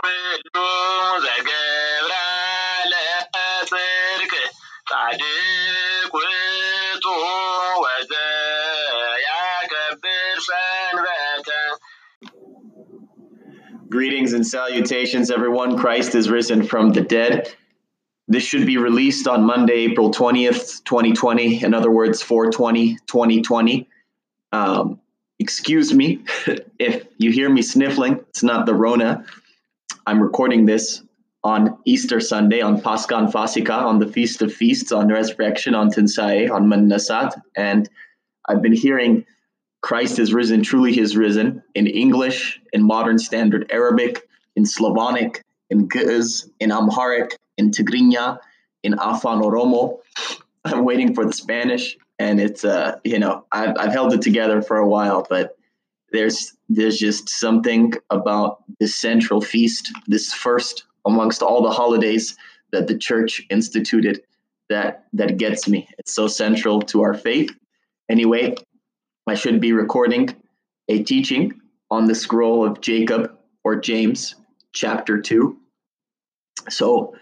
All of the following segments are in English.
ኩሉ ዘገብራ ለጽድቅ ጻድቅ ውእቱ ወዘያከብር ሰንበተ Greetings and salutations, everyone. Christ is risen from the dead. This should be released on Monday, April 20th, 2020. In other words, 420, 2020. Um, excuse me if you hear me sniffling, it's not the Rona. I'm recording this on Easter Sunday, on Paskan Fasika, on the Feast of Feasts, on Resurrection, on Tinsai, on Manasat. And I've been hearing Christ is risen, truly he is risen, in English, in modern standard Arabic, in Slavonic, in Ge'ez, in Amharic, in Tigrinya, in Afan Oromo. I'm waiting for the Spanish, and it's uh, you know, I've, I've held it together for a while, but there's there's just something about this central feast, this first amongst all the holidays that the church instituted that that gets me. It's so central to our faith. Anyway, I should be recording a teaching on the scroll of Jacob or James, chapter 2. So,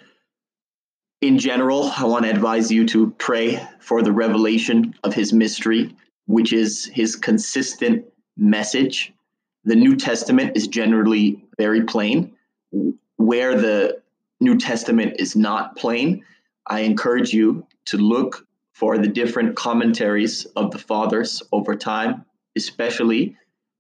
in general, I want to advise you to pray for the revelation of his mystery, which is his consistent message. The New Testament is generally very plain. Where the New Testament is not plain, I encourage you to look for the different commentaries of the fathers over time, especially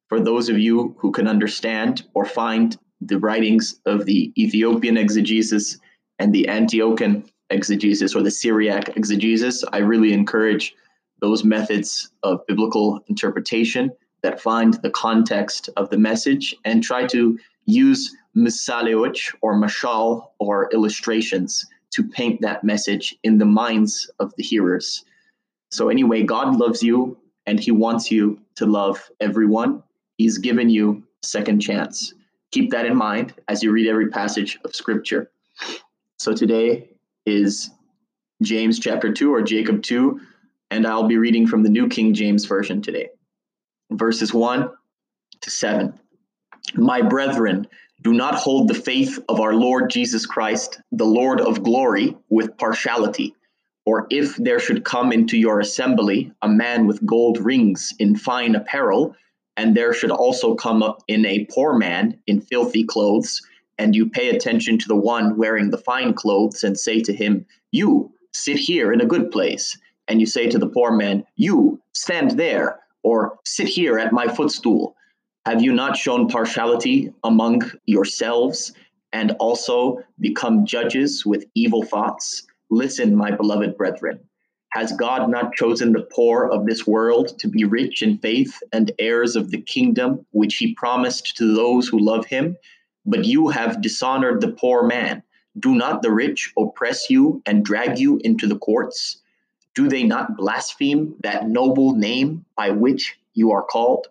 for those of you who can understand or find the writings of the Ethiopian exegesis and the Antiochian exegesis or the Syriac exegesis. I really encourage those methods of biblical interpretation that find the context of the message and try to use misaleoch or mashal or illustrations to paint that message in the minds of the hearers. So, anyway, God loves you and He wants you to love everyone. He's given you second chance. Keep that in mind as you read every passage of Scripture. So, today is James chapter 2 or Jacob 2, and I'll be reading from the New King James Version today, verses 1 to 7. My brethren, do not hold the faith of our Lord Jesus Christ, the Lord of glory, with partiality. Or if there should come into your assembly a man with gold rings in fine apparel, and there should also come up in a poor man in filthy clothes, and you pay attention to the one wearing the fine clothes and say to him, You sit here in a good place, and you say to the poor man, You stand there, or sit here at my footstool. Have you not shown partiality among yourselves and also become judges with evil thoughts? Listen, my beloved brethren. Has God not chosen the poor of this world to be rich in faith and heirs of the kingdom which he promised to those who love him? But you have dishonored the poor man. Do not the rich oppress you and drag you into the courts? Do they not blaspheme that noble name by which you are called?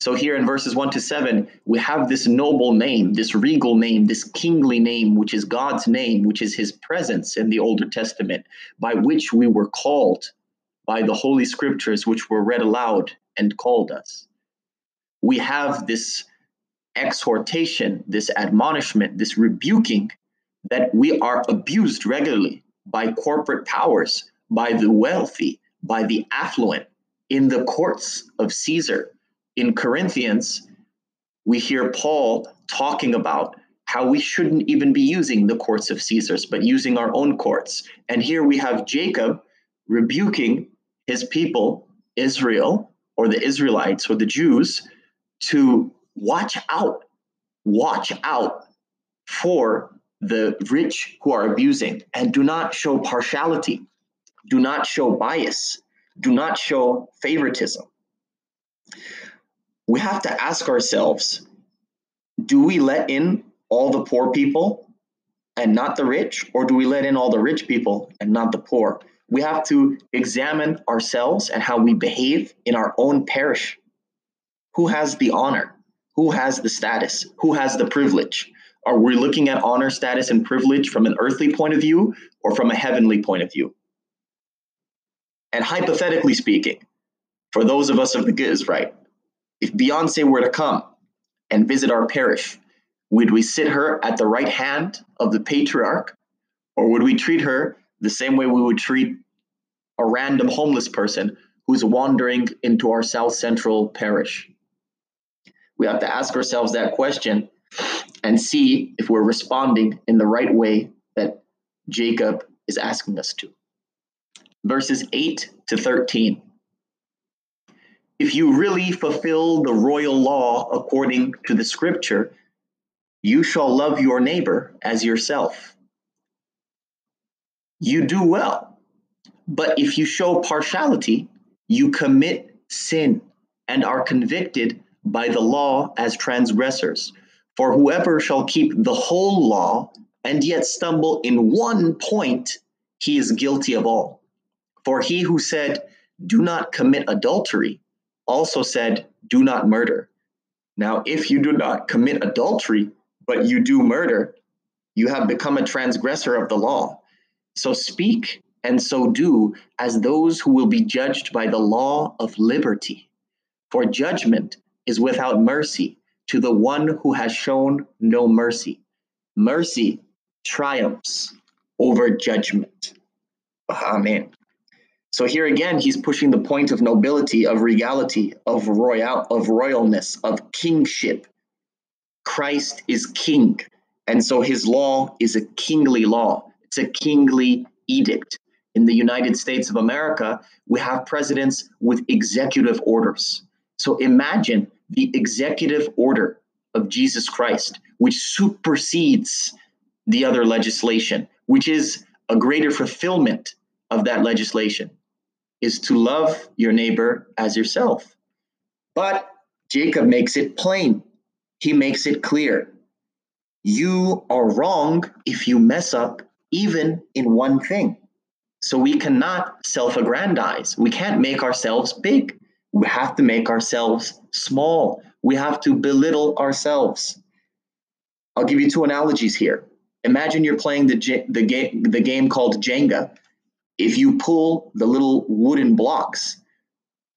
So, here in verses 1 to 7, we have this noble name, this regal name, this kingly name, which is God's name, which is his presence in the Older Testament, by which we were called by the Holy Scriptures, which were read aloud and called us. We have this exhortation, this admonishment, this rebuking that we are abused regularly by corporate powers, by the wealthy, by the affluent, in the courts of Caesar in Corinthians, we hear Paul talking about how we shouldn't even be using the courts of Caesars, but using our own courts. And here we have Jacob rebuking his people, Israel, or the Israelites, or the Jews, to watch out, watch out for the rich who are abusing, and do not show partiality, do not show bias, do not show favoritism we have to ask ourselves do we let in all the poor people and not the rich, or do we let in all the rich people and not the poor? We have to examine ourselves and how we behave in our own parish. Who has the honor? Who has the status? Who has the privilege? Are we looking at honor, status, and privilege from an earthly point of view or from a heavenly point of view? And hypothetically speaking, for those of us of the Ge'ez, right, if Beyonce were to come and visit our parish, Would we sit her at the right hand of the patriarch, or would we treat her the same way we would treat a random homeless person who's wandering into our South Central parish? We have to ask ourselves that question and see if we're responding in the right way that Jacob is asking us to. Verses 8 to 13. If you really fulfill the royal law according to the scripture, you shall love your neighbor as yourself. You do well. But if you show partiality, you commit sin and are convicted by the law as transgressors. For whoever shall keep the whole law and yet stumble in one point, he is guilty of all. For he who said, Do not commit adultery, also said, Do not murder. Now, if you do not commit adultery, but you do murder, you have become a transgressor of the law. So speak and so do as those who will be judged by the law of liberty. For judgment is without mercy to the one who has shown no mercy. Mercy triumphs over judgment. Amen. So here again, he's pushing the point of nobility, of regality, of royal, of royalness, of kingship. Christ is king, and so his law is a kingly law. It's a kingly edict. In the United States of America, we have presidents with executive orders. So imagine the executive order of Jesus Christ, which supersedes the other legislation, which is a greater fulfillment of that legislation, is to love your neighbor as yourself. But Jacob makes it plain, he makes it clear. You are wrong if you mess up even in one thing. So we cannot self aggrandize. We can't make ourselves big. We have to make ourselves small. We have to belittle ourselves. I'll give you two analogies here. Imagine you're playing the, the, game, the game called Jenga. If you pull the little wooden blocks,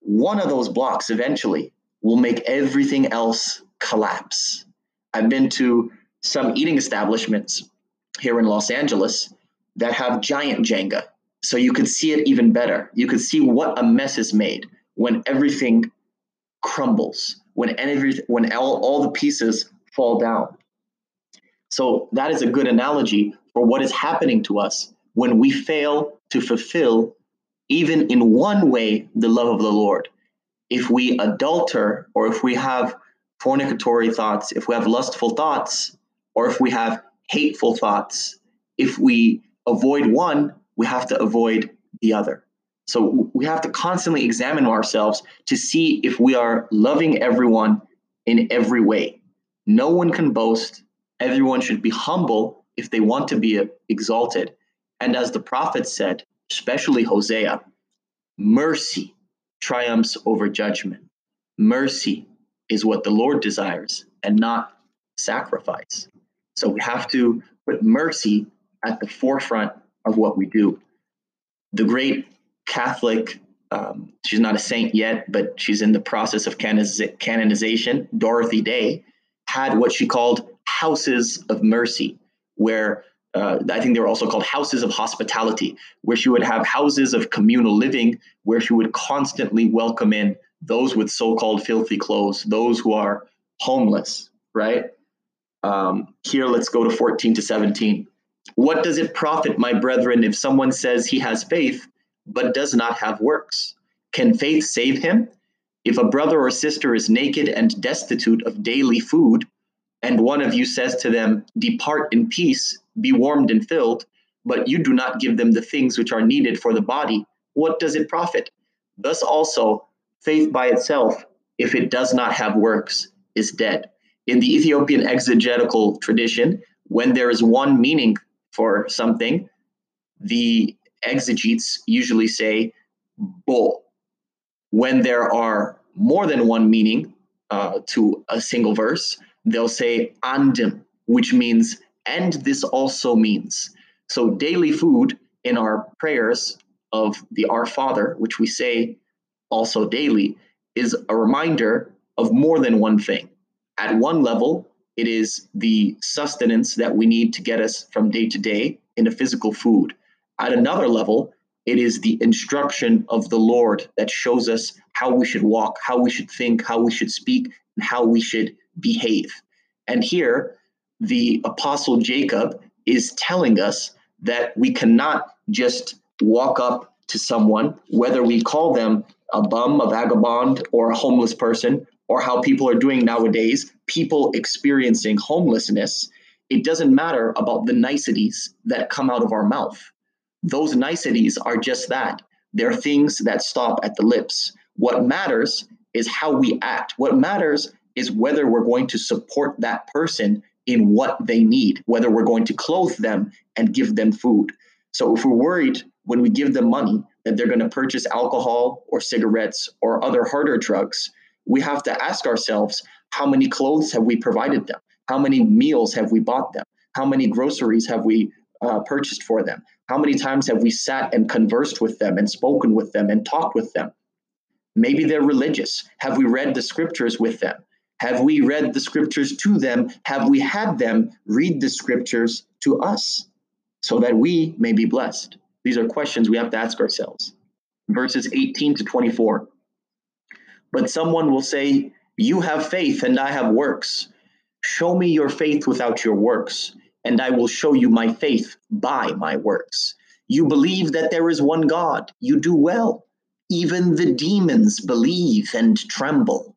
one of those blocks eventually will make everything else collapse. I've been to some eating establishments here in Los Angeles that have giant Jenga. So you could see it even better. You could see what a mess is made when everything crumbles, when every, when all, all the pieces fall down. So that is a good analogy for what is happening to us when we fail to fulfill, even in one way, the love of the Lord. If we adulter or if we have fornicatory thoughts, if we have lustful thoughts, or if we have hateful thoughts, if we avoid one, we have to avoid the other. So we have to constantly examine ourselves to see if we are loving everyone in every way. No one can boast. Everyone should be humble if they want to be exalted. And as the prophet said, especially Hosea, mercy triumphs over judgment. Mercy is what the Lord desires and not sacrifice. So we have to put mercy at the forefront of what we do. The great Catholic, um, she's not a saint yet, but she's in the process of canonization, Dorothy Day, had what she called houses of mercy, where uh, I think they were also called houses of hospitality, where she would have houses of communal living, where she would constantly welcome in those with so called filthy clothes, those who are homeless, right? Um, here, let's go to 14 to 17. What does it profit, my brethren, if someone says he has faith but does not have works? Can faith save him? If a brother or sister is naked and destitute of daily food, and one of you says to them, Depart in peace, be warmed and filled, but you do not give them the things which are needed for the body, what does it profit? Thus also, faith by itself, if it does not have works, is dead. In the Ethiopian exegetical tradition, when there is one meaning for something, the exegetes usually say bo. When there are more than one meaning uh, to a single verse, they'll say andim, which means and this also means. So daily food in our prayers of the Our Father, which we say also daily, is a reminder of more than one thing. At one level, it is the sustenance that we need to get us from day to day in a physical food. At another level, it is the instruction of the Lord that shows us how we should walk, how we should think, how we should speak, and how we should behave. And here, the apostle Jacob is telling us that we cannot just walk up to someone, whether we call them a bum, a vagabond, or a homeless person, or how people are doing nowadays, people experiencing homelessness, it doesn't matter about the niceties that come out of our mouth. Those niceties are just that. They're things that stop at the lips. What matters is how we act. What matters is whether we're going to support that person in what they need, whether we're going to clothe them and give them food. So if we're worried when we give them money that they're going to purchase alcohol or cigarettes or other harder drugs, we have to ask ourselves how many clothes have we provided them? How many meals have we bought them? How many groceries have we uh, purchased for them? How many times have we sat and conversed with them and spoken with them and talked with them? Maybe they're religious. Have we read the scriptures with them? Have we read the scriptures to them? Have we had them read the scriptures to us so that we may be blessed? These are questions we have to ask ourselves. Verses 18 to 24. But someone will say, You have faith and I have works. Show me your faith without your works, and I will show you my faith by my works. You believe that there is one God. You do well. Even the demons believe and tremble.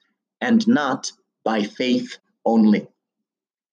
and not by faith only.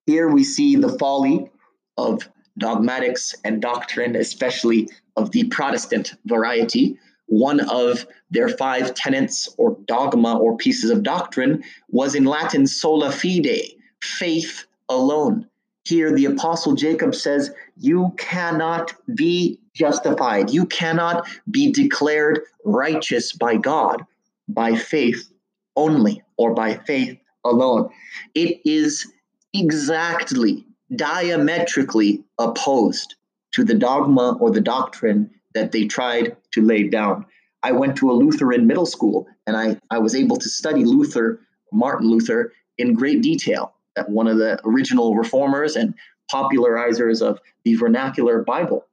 Here we see the folly of dogmatics and doctrine, especially of the Protestant variety. One of their five tenets or dogma or pieces of doctrine was in Latin sola fide, faith alone. Here, the Apostle Jacob says, You cannot be justified. You cannot be declared righteous by God by faith only or by faith alone. It is exactly diametrically opposed to the dogma or the doctrine that they tried to lay down. I went to a Lutheran middle school and I, I was able to study Luther, Martin Luther, in great detail. One of the original reformers and popularizers of the vernacular Bible.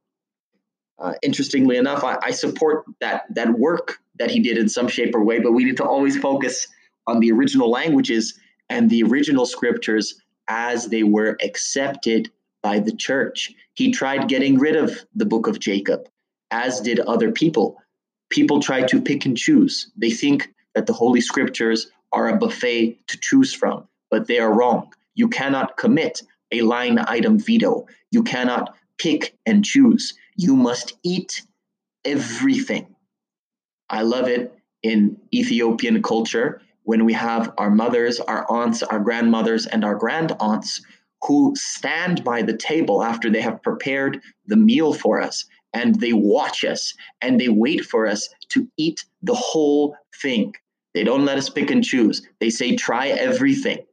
Uh, interestingly enough, I, I, support that that work that he did in some shape or way, but we need to always focus on the original languages and the original scriptures as they were accepted by the church. He tried getting rid of the book of Jacob, as did other people. People try to pick and choose. They think that the Holy Scriptures are a buffet to choose from, but they are wrong. You cannot commit a line item veto. You cannot pick and choose. You must eat everything. I love it in Ethiopian culture when we have our mothers, our aunts, our grandmothers, and our grand aunts who stand by the table after they have prepared the meal for us and they watch us and they wait for us to eat the whole thing. They don't let us pick and choose. They say, try everything.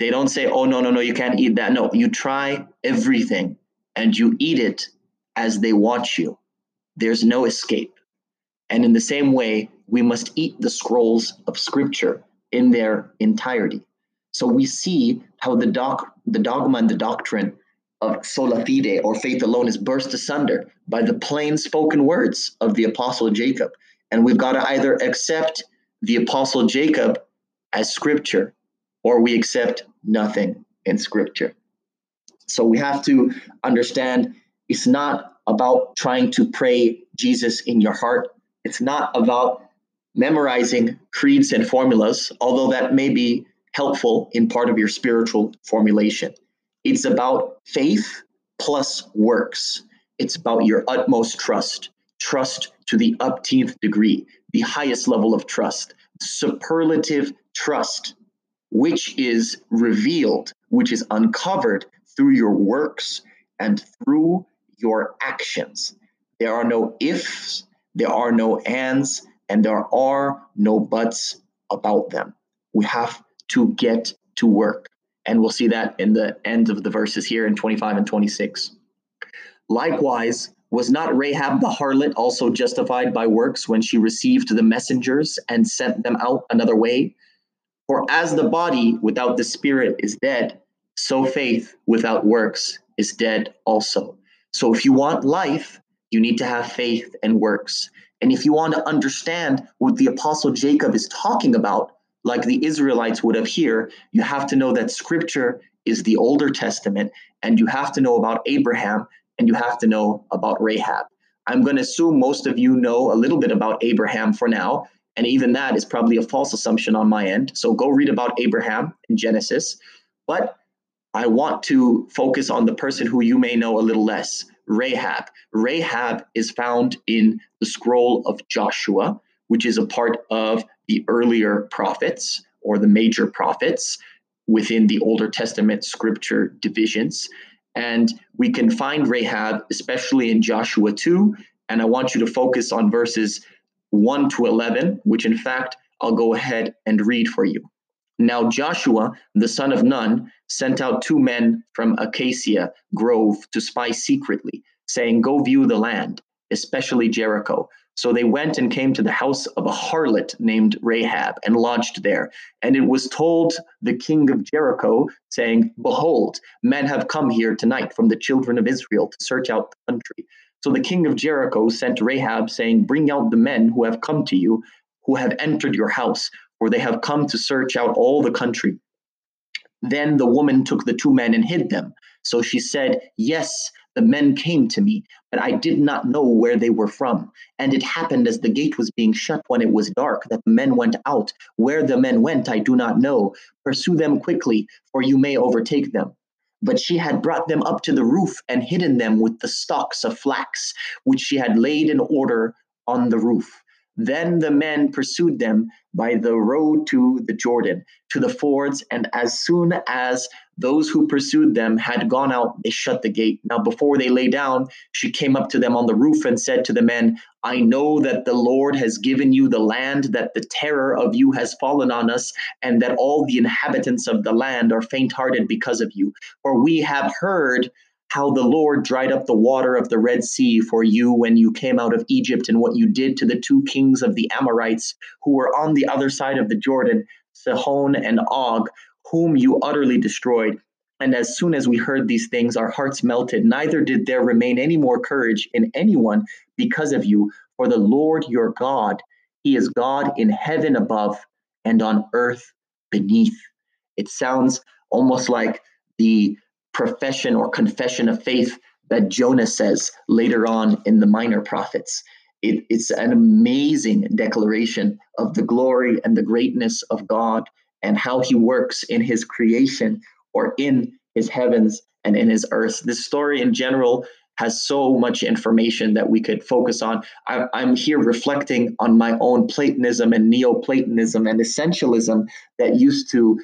They don't say, oh, no, no, no, you can't eat that. No, you try everything and you eat it as they watch you. There's no escape. And in the same way, we must eat the scrolls of scripture in their entirety. So we see how the, doc, the dogma and the doctrine of sola fide or faith alone is burst asunder by the plain spoken words of the apostle Jacob. And we've got to either accept the apostle Jacob as scripture or we accept nothing in scripture. So we have to understand it's not about trying to pray Jesus in your heart. It's not about memorizing creeds and formulas, although that may be helpful in part of your spiritual formulation. It's about faith plus works. It's about your utmost trust, trust to the upteenth degree, the highest level of trust, superlative trust which is revealed, which is uncovered through your works and through your actions. There are no ifs, there are no ands, and there are no buts about them. We have to get to work. And we'll see that in the end of the verses here in 25 and 26. Likewise, was not Rahab the harlot also justified by works when she received the messengers and sent them out another way? For as the body without the spirit is dead, so faith without works is dead also. So if you want life, you need to have faith and works. And if you want to understand what the apostle Jacob is talking about, like the Israelites would have here, you have to know that scripture is the Older Testament, and you have to know about Abraham, and you have to know about Rahab. I'm going to assume most of you know a little bit about Abraham for now, and even that is probably a false assumption on my end. So go read about Abraham in Genesis. But I want to focus on the person who you may know a little less Rahab. Rahab is found in the scroll of Joshua, which is a part of the earlier prophets or the major prophets within the Older Testament scripture divisions. And we can find Rahab, especially in Joshua 2. And I want you to focus on verses 1 to 11, which in fact I'll go ahead and read for you. Now Joshua, the son of Nun, sent out two men from Acacia Grove to spy secretly, saying, Go view the land, especially Jericho. So they went and came to the house of a harlot named Rahab and lodged there. And it was told the king of Jericho, saying, Behold, men have come here tonight from the children of Israel to search out the country. So the king of Jericho sent Rahab, saying, Bring out the men who have come to you, who have entered your house, for they have come to search out all the country. Then the woman took the two men and hid them. So she said, Yes, the men came to me, but I did not know where they were from. And it happened as the gate was being shut when it was dark that the men went out. Where the men went, I do not know. Pursue them quickly, for you may overtake them. But she had brought them up to the roof and hidden them with the stalks of flax, which she had laid in order on the roof. Then the men pursued them by the road to the Jordan, to the fords, and as soon as those who pursued them had gone out, they shut the gate. Now, before they lay down, she came up to them on the roof and said to the men, I know that the Lord has given you the land, that the terror of you has fallen on us, and that all the inhabitants of the land are faint hearted because of you. For we have heard how the Lord dried up the water of the Red Sea for you when you came out of Egypt, and what you did to the two kings of the Amorites who were on the other side of the Jordan, Sihon and Og, whom you utterly destroyed. And as soon as we heard these things, our hearts melted. Neither did there remain any more courage in anyone because of you. For the Lord your God, He is God in heaven above and on earth beneath. It sounds almost like the profession or confession of faith that Jonah says later on in the minor prophets. It, it's an amazing declaration of the glory and the greatness of God and how he works in his creation or in his heavens and in his earth. This story in general has so much information that we could focus on. I, am here reflecting on my own Platonism and Neoplatonism and essentialism that used to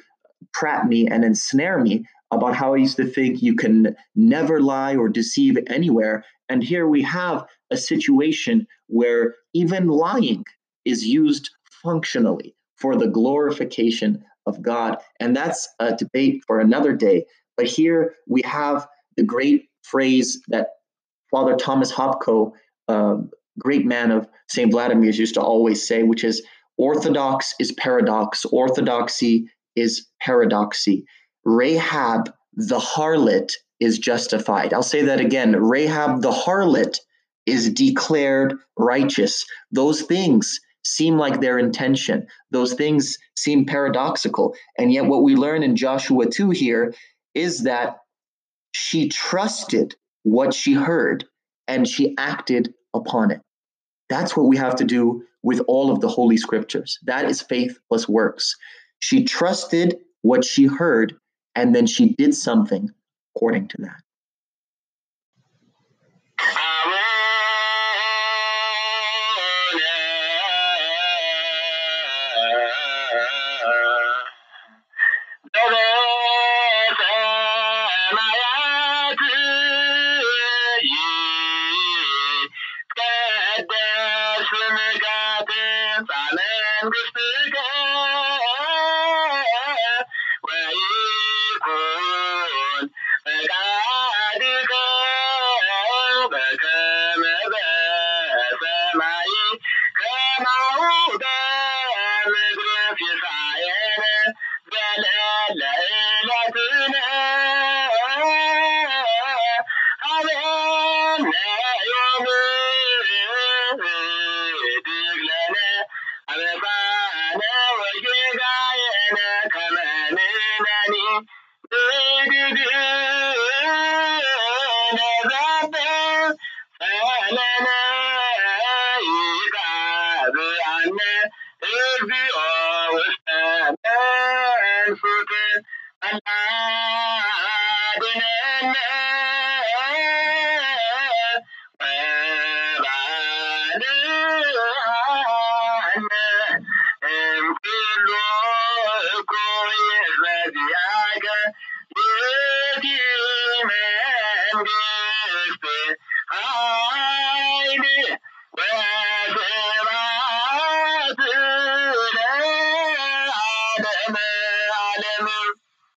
trap me and ensnare me about how I used to think you can never lie or deceive anywhere. And here we have a situation where even lying is used functionally for the glorification of God. And that's a debate for another day. But here we have the great phrase that Father Thomas Hopko, uh, great man of St. Vladimir's, used to always say, which is orthodox is paradox, orthodoxy is paradoxy. Rahab the harlot is justified. I'll say that again. Rahab the harlot is declared righteous. Those things seem like their intention. Those things seem paradoxical. And yet, what we learn in Joshua 2 here is that she trusted what she heard and she acted upon it. That's what we have to do with all of the Holy Scriptures. That is faith plus works. She trusted what she heard and then she did something according to that.